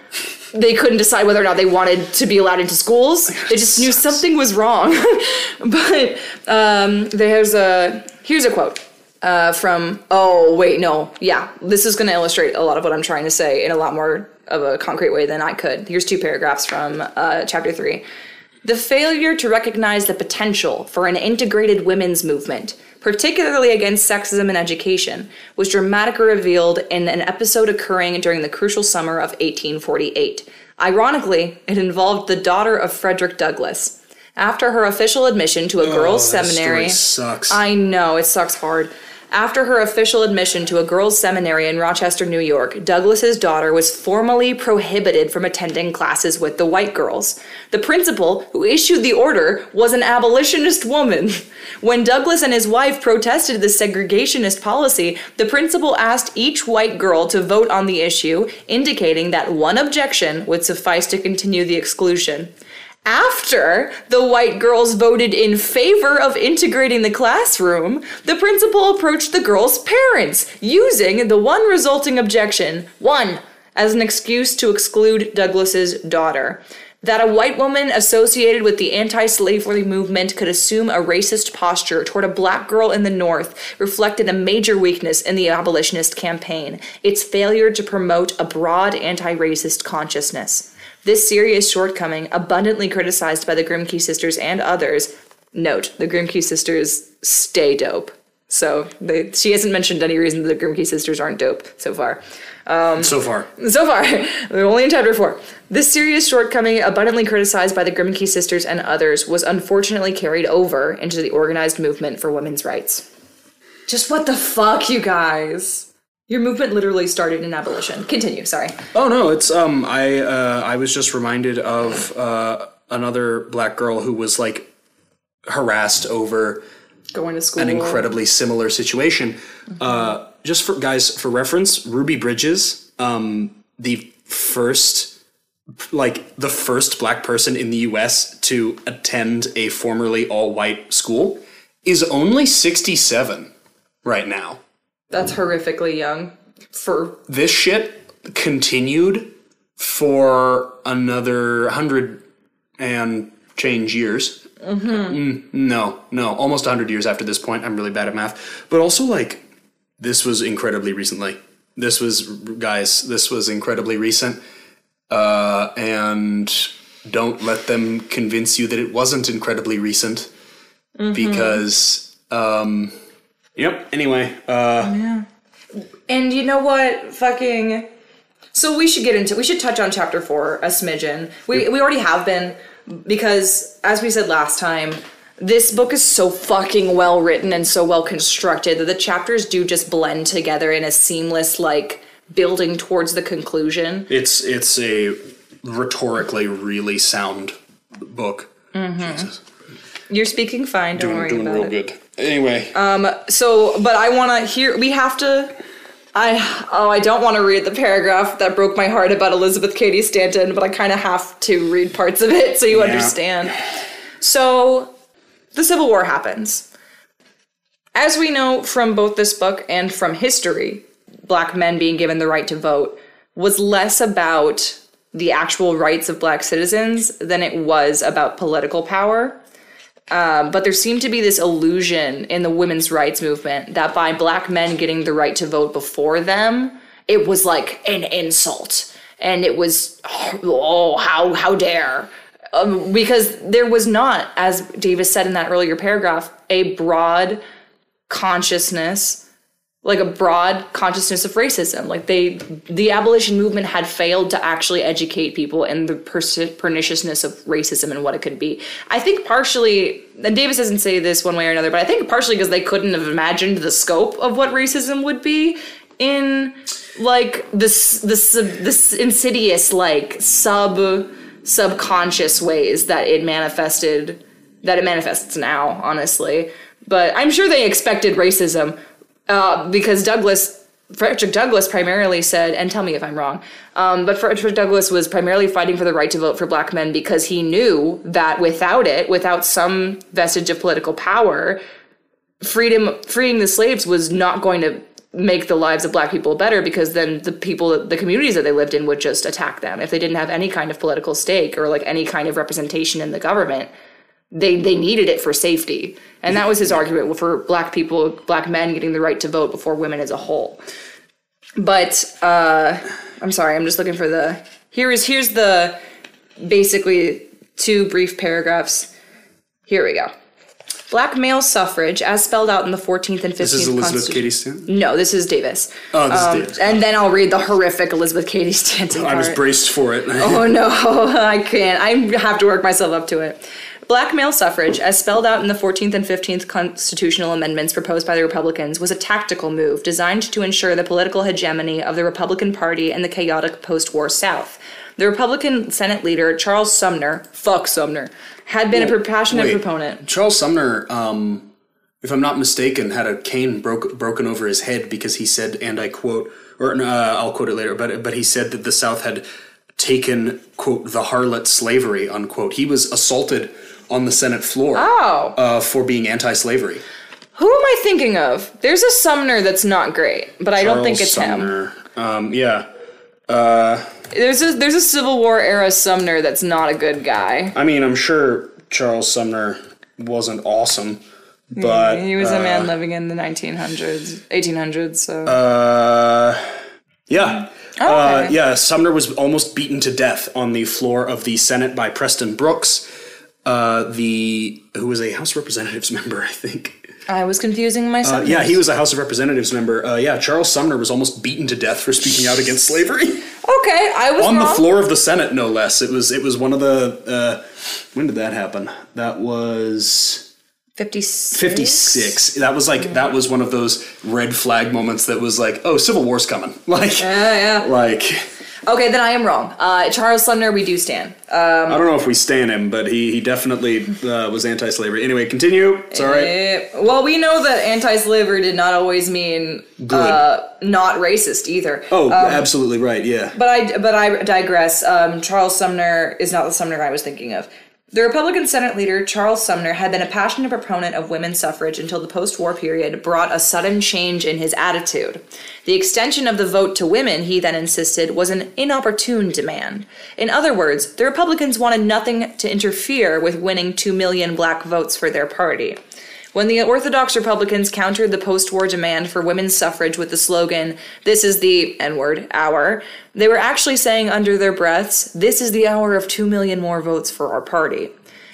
They couldn't decide whether or not they wanted to be allowed into schools. They just knew something was wrong. but um, there's a here's a quote uh, from oh wait no yeah this is going to illustrate a lot of what i'm trying to say in a lot more of a concrete way than i could here's two paragraphs from uh, chapter 3 the failure to recognize the potential for an integrated women's movement particularly against sexism in education was dramatically revealed in an episode occurring during the crucial summer of 1848 ironically it involved the daughter of frederick douglass after her official admission to a oh, girls' Oh, that seminary, sucks. I know, it sucks hard. After her official admission to a girls' seminary in Rochester, New York, Douglass's daughter was formally prohibited from attending classes with the white girls. The principal who issued the order was an abolitionist woman. When Douglass and his wife protested the segregationist policy, the principal asked each white girl to vote on the issue, indicating that one objection would suffice to continue the exclusion. After the white girls voted in favor of integrating the classroom, the principal approached the girls' parents, using the one resulting objection, one, as an excuse to exclude Douglass's daughter. That a white woman associated with the anti slavery movement could assume a racist posture toward a black girl in the North reflected a major weakness in the abolitionist campaign its failure to promote a broad anti racist consciousness. This serious shortcoming, abundantly criticized by the Grimke sisters and others, note the Grimke sisters stay dope. So they, she hasn't mentioned any reason that the Grimke sisters aren't dope so far. Um, so far. So far, we're only in chapter four. This serious shortcoming, abundantly criticized by the Grimke sisters and others, was unfortunately carried over into the organized movement for women's rights. Just what the fuck, you guys? Your movement literally started in abolition. Continue, sorry. Oh no, it's um I uh I was just reminded of uh another black girl who was like harassed over Going to school. an incredibly similar situation. Uh just for guys for reference, Ruby Bridges, um the first like the first black person in the US to attend a formerly all-white school is only 67 right now. That's horrifically young. For this shit continued for another hundred and change years. Mm, no, no, almost hundred years after this point. I'm really bad at math, but also like this was incredibly recently. This was guys. This was incredibly recent, uh, and don't let them convince you that it wasn't incredibly recent, because. Um, yep. Anyway, uh, And you know what? Fucking. So we should get into. We should touch on chapter four a smidgen. We we already have been because as we said last time, this book is so fucking well written and so well constructed that the chapters do just blend together in a seamless like building towards the conclusion. it's it's a rhetorically really sound book. Jesus. You're speaking fine. Don't doing, worry doing about real it. good. Anyway, Um. So, but I want to hear. We have to. I oh, I don't want to read the paragraph that broke my heart about Elizabeth Cady Stanton, but I kind of have to read parts of it so you Yeah. understand. So, the Civil War happens. As we know from both this book and from history, black men being given the right to vote was less about the actual rights of black citizens than it was about political power. Um, but there seemed to be this illusion in the women's rights movement that by black men getting the right to vote before them, it was like an insult. And it was, oh, how, how dare. Um, because there was not, as Davis said in that earlier paragraph, a broad consciousness like a broad consciousness of racism. Like they, the abolition movement had failed to actually educate people in the perniciousness of racism and what it could be. I think partially, and Davis doesn't say this one way or another, but I think partially because they couldn't have imagined the scope of what racism would be in like this this this insidious like sub subconscious ways that it manifested that it manifests now honestly but i'm sure they expected racism uh, because douglass frederick douglass primarily said and tell me if i'm wrong um, but frederick douglass was primarily fighting for the right to vote for black men because he knew that without it without some vestige of political power freedom freeing the slaves was not going to make the lives of black people better because then the people the communities that they lived in would just attack them if they didn't have any kind of political stake or like any kind of representation in the government they they needed it for safety and that was his argument for black people black men getting the right to vote before women as a whole but uh i'm sorry i'm just looking for the here is here's the basically two brief paragraphs here we go Black male suffrage, as spelled out in the 14th and 15th This is Elizabeth. Cady Stanton. No, this is Davis. Oh, this Um, is Davis. And then I'll read the horrific Elizabeth Cady Stanton I was braced for it. Oh no, I can't. I have to work myself up to it. Black male suffrage, as spelled out in the 14th and 15th constitutional amendments proposed by the Republicans, was a tactical move designed to ensure the political hegemony of the Republican Party in the chaotic post war South. The Republican Senate leader, Charles Sumner, fuck Sumner, had been a passionate proponent. Charles Sumner, um, if I'm not mistaken, had a cane broke, broken over his head because he said, and I quote, or uh, I'll quote it later, but but he said that the South had taken quote the harlot slavery unquote. He was assaulted on the Senate floor Oh. uh, for being anti-slavery. Who am I thinking of? There's a Sumner that's not great, but I don't think Charles it's him. Um, yeah, There's a there's a Civil War era Sumner that's not a good guy. I mean, I'm sure Charles Sumner wasn't awesome, but He was a man living in the 1900s, 1800s. So Uh, yeah. Uh, Oh, Okay. yeah, Sumner was almost beaten to death on the floor of the Senate by Preston Brooks, uh, the who was a House of Representatives member, I think. I was confusing myself. Uh, yeah, he was a House of Representatives member. Uh, yeah, Charles Sumner was almost beaten to death for speaking out against slavery Okay, I was on the floor of the Senate, no less. It was it was one of the. Uh, when did that happen? That was 56. 56. That was like that was one of those red flag moments that was like, oh, Civil War's coming. Like, Yeah, yeah. like. Okay, then I am wrong. Uh, Charles Sumner, we do stand. Um, I don't know if we stand him, but he, he definitely uh, was anti-slavery. Anyway, continue. Sorry. Eh, well, we know that anti-slavery did not always mean uh, not racist either. oh, absolutely right. Yeah. But I but I digress. Um, Charles Sumner is not the Sumner I was thinking of. The Republican Senate leader Charles Sumner had been a passionate proponent of women's suffrage until the post-war period brought a sudden change in his attitude. The extension of the vote to women, he then insisted, was an inopportune demand. In other words, the Republicans wanted nothing to interfere with winning 2 million black votes for their party. When the Orthodox Republicans countered the post war demand for women's suffrage with the slogan, This is the N word hour, they were actually saying under their breaths, This is the hour of 2 million more votes for our party.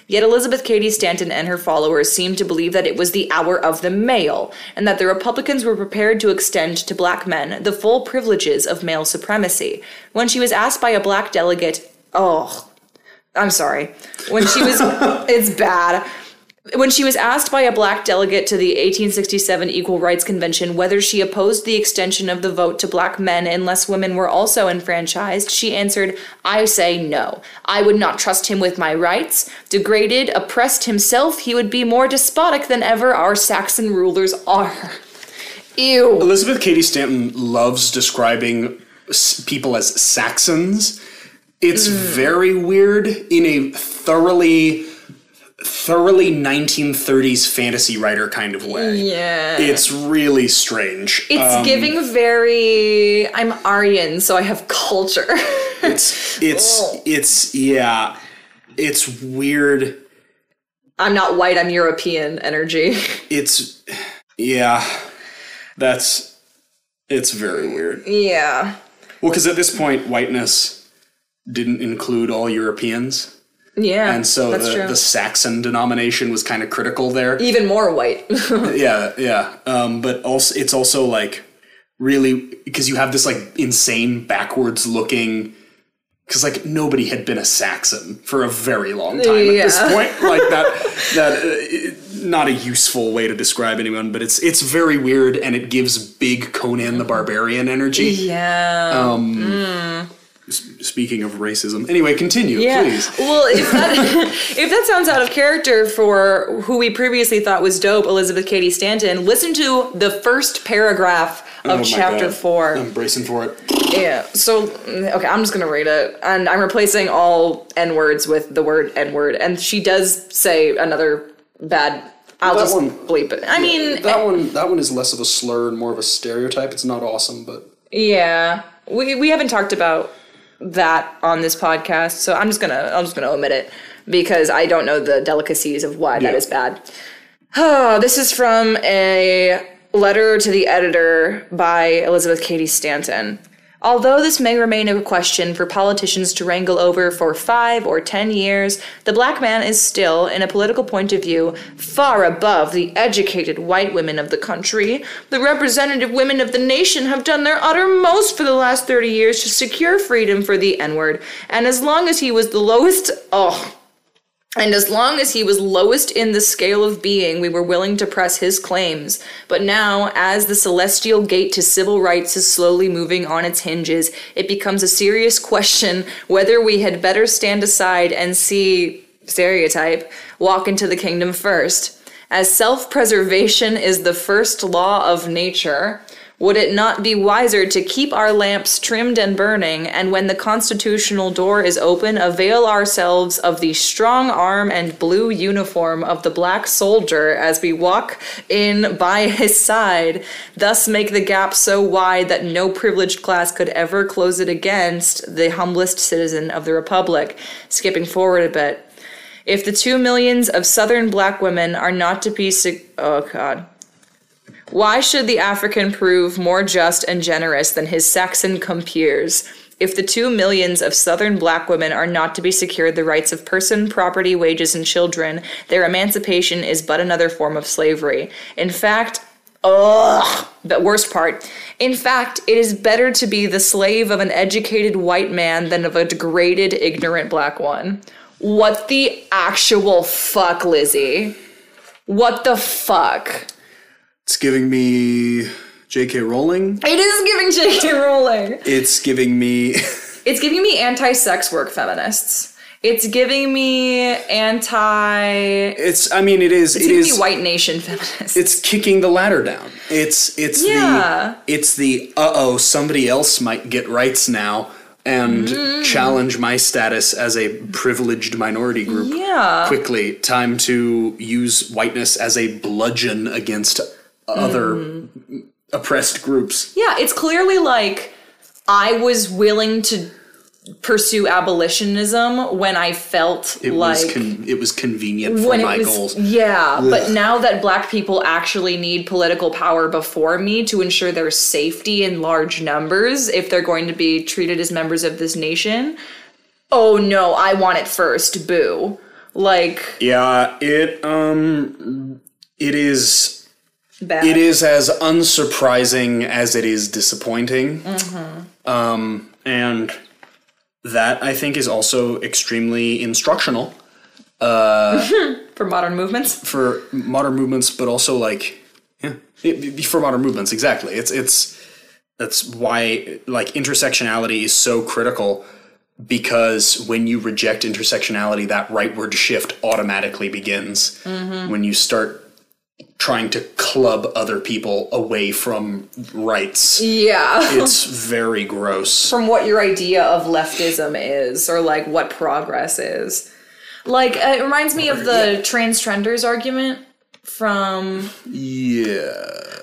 Yet Elizabeth Cady Stanton and her followers seemed to believe that it was the hour of the male, and that the Republicans were prepared to extend to black men the full privileges of male supremacy. When she was asked by a black delegate, oh, I'm sorry. When she was, it's bad. When she was asked by a black delegate to the 1867 Equal Rights Convention whether she opposed the extension of the vote to black men unless women were also enfranchised, she answered, I say no. I would not trust him with my rights. Degraded, oppressed himself, he would be more despotic than ever our Saxon rulers are. Ew. Elizabeth Cady Stanton loves describing people as Saxons. It's mm. very weird in a thoroughly, thoroughly 1930s fantasy writer kind of way. Yeah. It's really strange. It's um, giving very. I'm Aryan, so I have culture. It's it's Oh. it's yeah. It's weird. I'm not white, I'm European energy. It's yeah. That's it's very weird. yeah. Well, because at this point, whiteness didn't include all Europeans. Yeah, and so the, the Saxon denomination was kind of critical there. Even more white. yeah, yeah. Um, but also, it's also like really because you have this like insane backwards looking. Because like nobody had been a Saxon for a very long time at this point, like that, that uh, not a useful way to describe anyone, but it's it's very weird and it gives big Conan the Barbarian energy. yeah. Um, S- Speaking of racism, anyway, continue, Yeah. please. Well, if that if that sounds out of character for who we previously thought was dope, Elizabeth Cady Stanton, listen to the first paragraph of Oh chapter God. four. I'm bracing for it. Yeah. So mm, okay, I'm just gonna read it, and I'm replacing all n words with the word n word, and she does say another bad. I'll That just one- bleep it. I mean, that one that one is less of a slur and more of a stereotype. It's not awesome, but Yeah, we we haven't talked about that on this podcast, so I'm just gonna I'm just gonna omit it because I don't know the delicacies of why that Yeah. is bad. Oh, this is from a letter to the editor by Elizabeth Cady Stanton. Although this may remain a question for politicians to wrangle over for five or ten years, the black man is still, in a political point of view, far above the educated white women of the country. The representative women of the nation have done their uttermost for the last 30 years to secure freedom for the N word, and as long as he was the lowest, oh, and as long as he was lowest in the scale of being, we were willing to press his claims. But now, as the celestial gate to civil rights is slowly moving on its hinges, it becomes a serious question whether we had better stand aside and see stereotype walk into the kingdom first. As self preservation is the first law of nature, would it not be wiser to keep our lamps trimmed and burning, and when the constitutional door is open, avail ourselves of the strong arm and blue uniform of the black soldier as we walk in by his side, thus make the gap so wide that no privileged class could ever close it against the humblest citizen of the republic? Skipping forward a bit. If the two millions of southern black women are not to be. Sig- oh, God. Why should the African prove more just and generous than his Saxon compeers? If the two millions of southern black women are not to be secured the rights of person, property, wages, and children, their emancipation is but another form of slavery. In fact, ugh, the worst part. In fact, it is better to be the slave of an educated white man than of a degraded, ignorant black one. What the actual fuck, Lizzie? What the fuck? It's giving me J.K. Rowling. It is giving J.K. Rowling. It's giving me It's giving me anti-sex work feminists. It's giving me anti. it's I mean it is It's it giving is me white nation feminists. it's kicking the ladder down. It's it's Yeah. the it's the uh oh somebody else might get rights now and Mm. challenge my status as a privileged minority group. Yeah. Quickly, time to use whiteness as a bludgeon against other Mm. oppressed groups. yeah, it's clearly like I was willing to pursue abolitionism when I felt It like was con- it was convenient for my was goals. yeah but now that black people actually need political power before me to ensure their safety in large numbers if they're going to be treated as members of this nation oh no i want it first boo like Yeah, it um it is bad it is as unsurprising as it is disappointing. Mm-hmm. Um and that I think is also extremely instructional for modern movements for modern movements but also like yeah, for modern movements exactly. It's it's that's why like intersectionality is so critical because when you reject intersectionality that rightward shift automatically begins when you start trying to club other people away from rights. Yeah. It's very gross. From what your idea of leftism is or like what progress is. Like uh, it reminds me of the trans trenders argument from yeah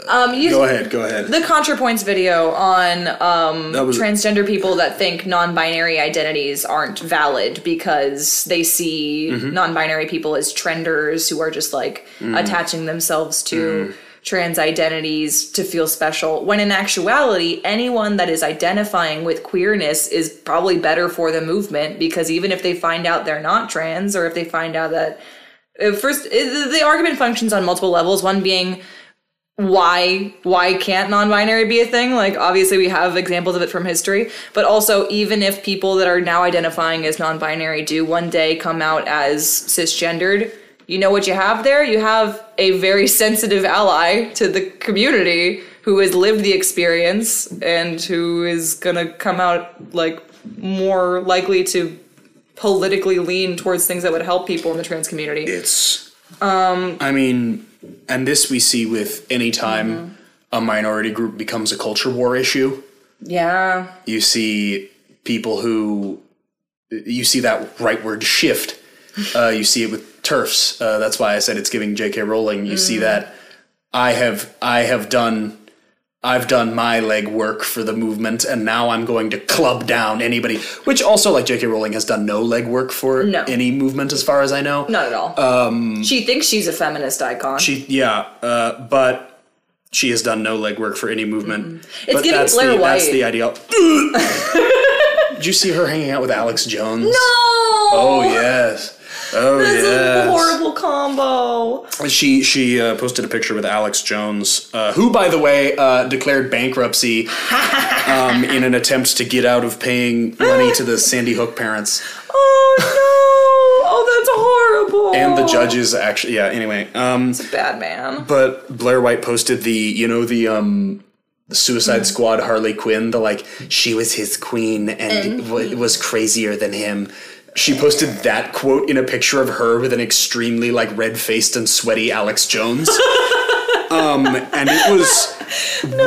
um you go ahead go ahead the ContraPoints video on um, was- transgender people that think non-binary identities aren't valid because they see Mm-hmm. non-binary people as trenders who are just like Mm. attaching themselves to trans identities to feel special when in actuality anyone that is identifying with queerness is probably better for the movement because even if they find out they're not trans or if they find out that first uh, the argument functions on multiple levels one being why why can't non-binary be a thing? Like obviously we have examples of it from history but also even if people that are now identifying as non-binary do one day come out as cisgendered you know what you have there? You have a very sensitive ally to the community who has lived the experience and who is gonna come out like more likely to politically lean towards things that would help people in the trans community It's. Um. I mean, and this we see with any time Mm-hmm. a minority group becomes a culture war issue. yeah You see people who. You see that rightward shift. Uh, you see it with turfs. Uh, that's why I said it's giving J.K. Rowling. You see that I have I have done I've done my legwork for the movement, and now I'm going to club down anybody. Which also, like J.K. Rowling, has done no legwork for No. any movement, as far as I know. not at all um she thinks she's a feminist icon She, yeah, uh, but she has done no legwork for any movement. It's but getting that's Blair the, That's the ideal. Did you see her hanging out with Alex Jones? no Oh yes. Oh yeah. That's a horrible combo. She she uh, posted a picture with Alex Jones, uh, who, by the way, uh, declared bankruptcy um, in an attempt to get out of paying money to the Sandy Hook parents. Oh no! Oh, that's horrible. And the judges actually, yeah. Anyway, um, it's a Bad man. but Blair White posted the, you know, the um, the Suicide Squad Harley Quinn, the like she was his queen and w- was crazier than him. She posted that quote in a picture of her with an extremely like red faced and sweaty Alex Jones. um, and it was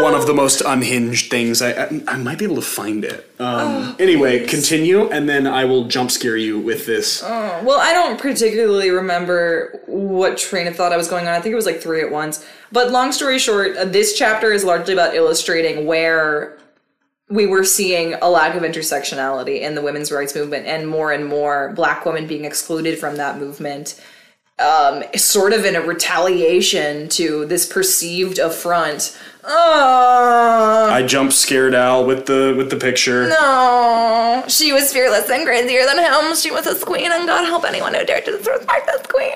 one of the most unhinged things. I, I I might be able to find it. Um, anyway, continue, and then I will jump scare you with this. Well, I don't particularly remember what train of thought I was going on. I think it was like three at once. But long story short, uh, this chapter is largely about illustrating where we were seeing a lack of intersectionality in the women's rights movement and more and more black women being excluded from that movement. Um, sort of in a retaliation to this perceived affront. Oh, I jump scared Al with the with the picture. no. She was fearless and crazier than him. She was his queen, and God help anyone who dared to disrespect this queen.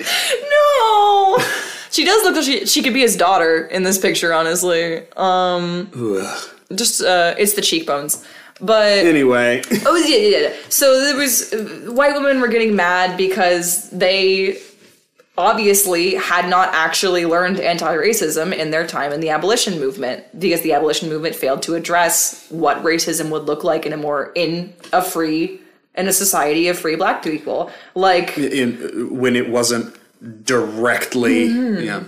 no. She does look like she, she could be his daughter in this picture, honestly. Um, Ugh. just, uh, it's the cheekbones. But Anyway, Oh yeah, yeah, yeah. So there was uh, white women were getting mad because they obviously had not actually learned anti-racism in their time in the abolition movement because the abolition movement failed to address what racism would look like in a more in a free in a society of free black people. Like in when it wasn't directly, yeah.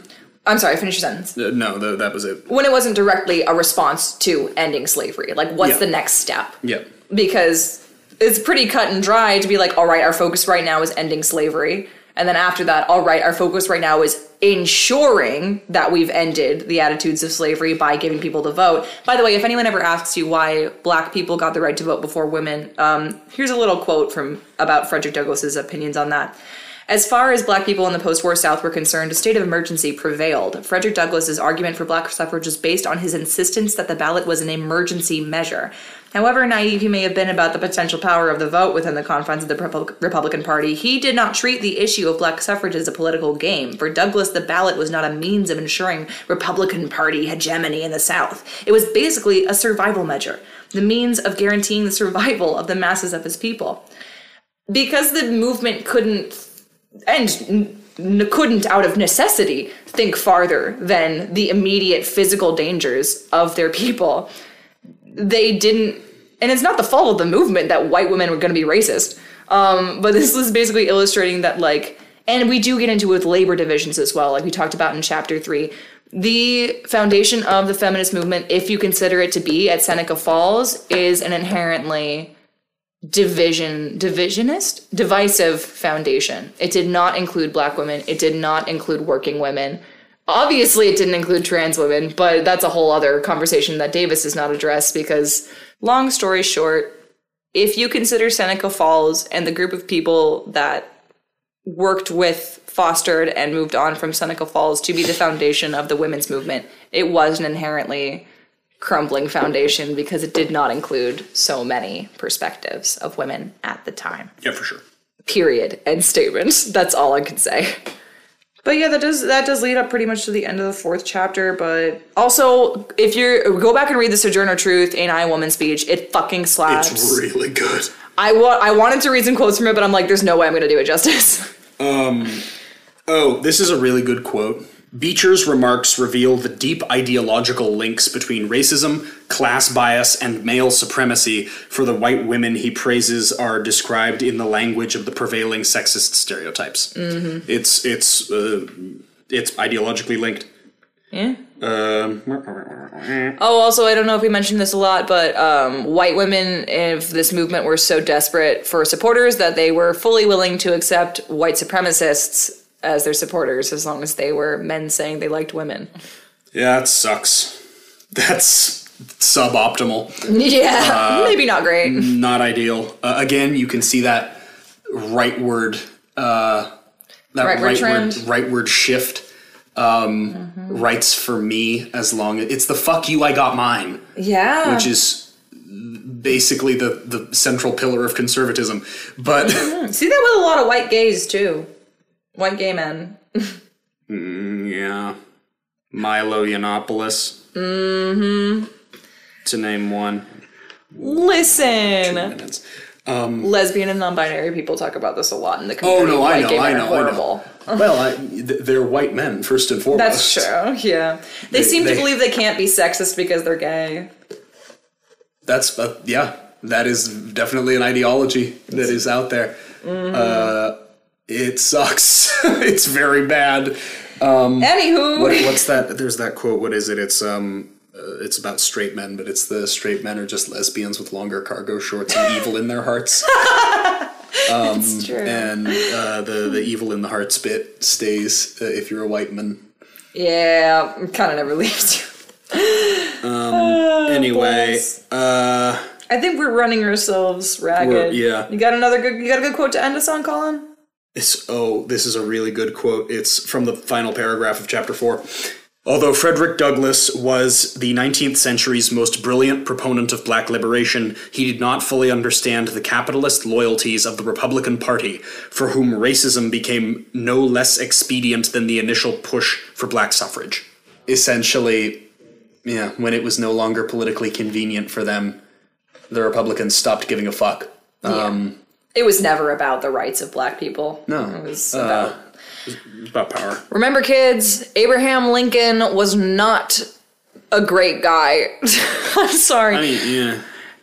I'm sorry, finish your sentence. Uh, No, th- that was it. When it wasn't directly a response to ending slavery. Like what's Yeah. the next step? Yeah. because it's pretty cut and dry to be like, all right, our focus right now is ending slavery. And then after that, all right, our focus right now is ensuring that we've ended the attitudes of slavery by giving people the vote. By the way, if anyone ever asks you why black people got the right to vote before women, um, here's a little quote from about Frederick Douglass's opinions on that. As far as black people in the post war South were concerned, a state of emergency prevailed. Frederick Douglass's argument for black suffrage was based on his insistence that the ballot was an emergency measure. However naive he may have been about the potential power of the vote within the confines of the Republican Party, he did not treat the issue of black suffrage as a political game. For Douglass, the ballot was not a means of ensuring Republican Party hegemony in the South. It was basically a survival measure, the means of guaranteeing the survival of the masses of his people. Because the movement couldn't and couldn't out of necessity think farther than the immediate physical dangers of their people. They didn't and it's not the fault of the movement that white women were going to be racist um, but this is basically illustrating that like and we do get into it with labor divisions as well like we talked about in chapter three. The foundation of the feminist movement if you consider it to be at seneca falls is an inherently division divisionist divisive foundation. It did not include black women. It did not include working women. Obviously it didn't include trans women but that's a whole other conversation that davis does not address because long story short if you consider seneca falls and the group of people that worked with, fostered, and moved on from Seneca Falls to be the foundation of the women's movement, it was an inherently crumbling foundation because it did not include so many perspectives of women at the time. Yeah, for sure. Period. End statement. That's all I can say. But yeah, that does that does lead up pretty much to the end of the fourth chapter. But also, if you go back and read the Sojourner Truth, Ain't I a Woman speech, it fucking slaps. It's really good. I wa- I wanted to read some quotes from it, but I'm like, there's no way I'm gonna do it justice. Um. Oh, this is a really good quote. Beecher's remarks reveal the deep ideological links between racism, class bias, and male supremacy for the white women he praises are described in the language of the prevailing sexist stereotypes. Mm-hmm. It's it's uh, it's ideologically linked. yeah. Um, Oh, also, I don't know if we mentioned this a lot, but um, white women of this movement were so desperate for supporters that they were fully willing to accept white supremacists as their supporters as long as they were men saying they liked women. yeah, that sucks. That's suboptimal. Yeah, maybe not great. not ideal. Uh, again, you can see that rightward, uh, that Rightward rightward, trend. rightward shift. Um, Rights for me, as long as it's the fuck you, I got mine, Yeah. which is basically the the central pillar of conservatism. But See that with a lot of white gays too. White gay men. yeah, Milo Yiannopoulos. Mm-hmm. To name one. Listen. Minutes. Lesbian and non-binary people talk about this a lot in the community. Oh no, I know, I know, I know. Well, I, th- they're white men first and foremost. That's true. Yeah. They, seem they- to believe they can't be sexist because they're gay. That's uh, yeah. That is definitely an ideology that is out there. Uh, it sucks. it's very bad. Um, Anywho, What, what's that? There's that quote. What is it? It's um. Uh, it's about straight men, but it's the straight men are just lesbians with longer cargo shorts and evil in their hearts. it's true. And uh, the the evil in the hearts bit stays uh, if you're a white man. Yeah, kind of never leaves you. Um. anyway, boys. uh, I think we're running ourselves ragged. We're- yeah. You got another good. You got a good quote to end us on, Colin. It's, oh, this is a really good quote. It's from the final paragraph of chapter 4. Although Frederick Douglass was the 19th century's most brilliant proponent of black liberation, he did not fully understand the capitalist loyalties of the Republican Party, for whom racism became no less expedient than the initial push for black suffrage. Essentially, yeah, when it was no longer politically convenient for them, the Republicans stopped giving a fuck. Um, It was never about the rights of black people. No. It was Uh, about. It's about power. Remember, kids, Abraham Lincoln was not a great guy. I'm sorry. I mean, yeah.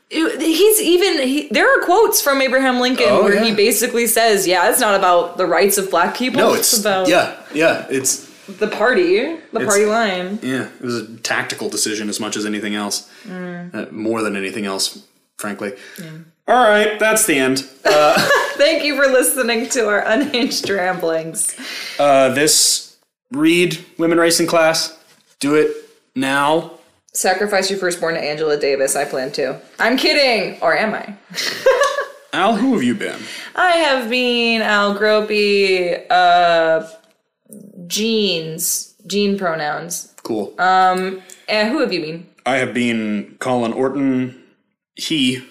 It- he's even he, there are quotes from Abraham Lincoln Oh, where yeah. he basically says, "Yeah, it's not about the rights of black people. No, it's, it's about yeah, yeah. It's the party, the party line." yeah. It was a tactical decision as much as anything else, uh, more than anything else, frankly. All right, that's the end. Thank you for listening to our unhinged ramblings. Uh, this read Women, Race, and Class. Do it now. Sacrifice your firstborn to Angela Davis. I plan to. I'm kidding, or am I? Al, who have you been? I have been Al Gropey. Uh, jeans, gene pronouns. Cool. Um, and who have you been? I have been Colin Orton. He.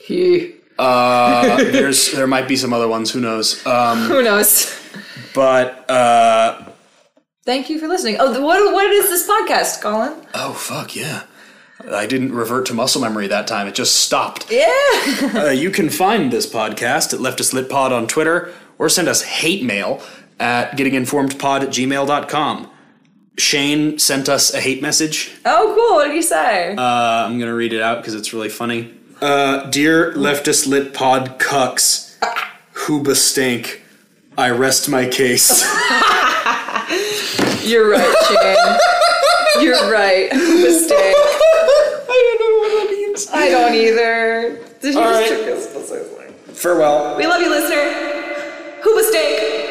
He. Uh, there's there might be some other ones. Who knows? Um, Who knows? but uh, Thank you for listening. Oh, what what is this podcast, Colin? oh fuck yeah. I didn't revert to muscle memory that time. It just stopped. Yeah. Uh, you can find this podcast at Leftist Lit Pod on Twitter or send us hate mail at gettinginformedpod at gmail.com. Shane sent us a hate message. Oh, cool. What did he say? Uh, I'm going to read it out because it's really funny. Uh, Dear Leftist Lit Pod cucks, Hooba stink, I rest my case. You're right, Shane. You're right. Mistake. I don't know what that means. I don't either. Did you All just right. trick us? Farewell. We love you, listener. Who mistake?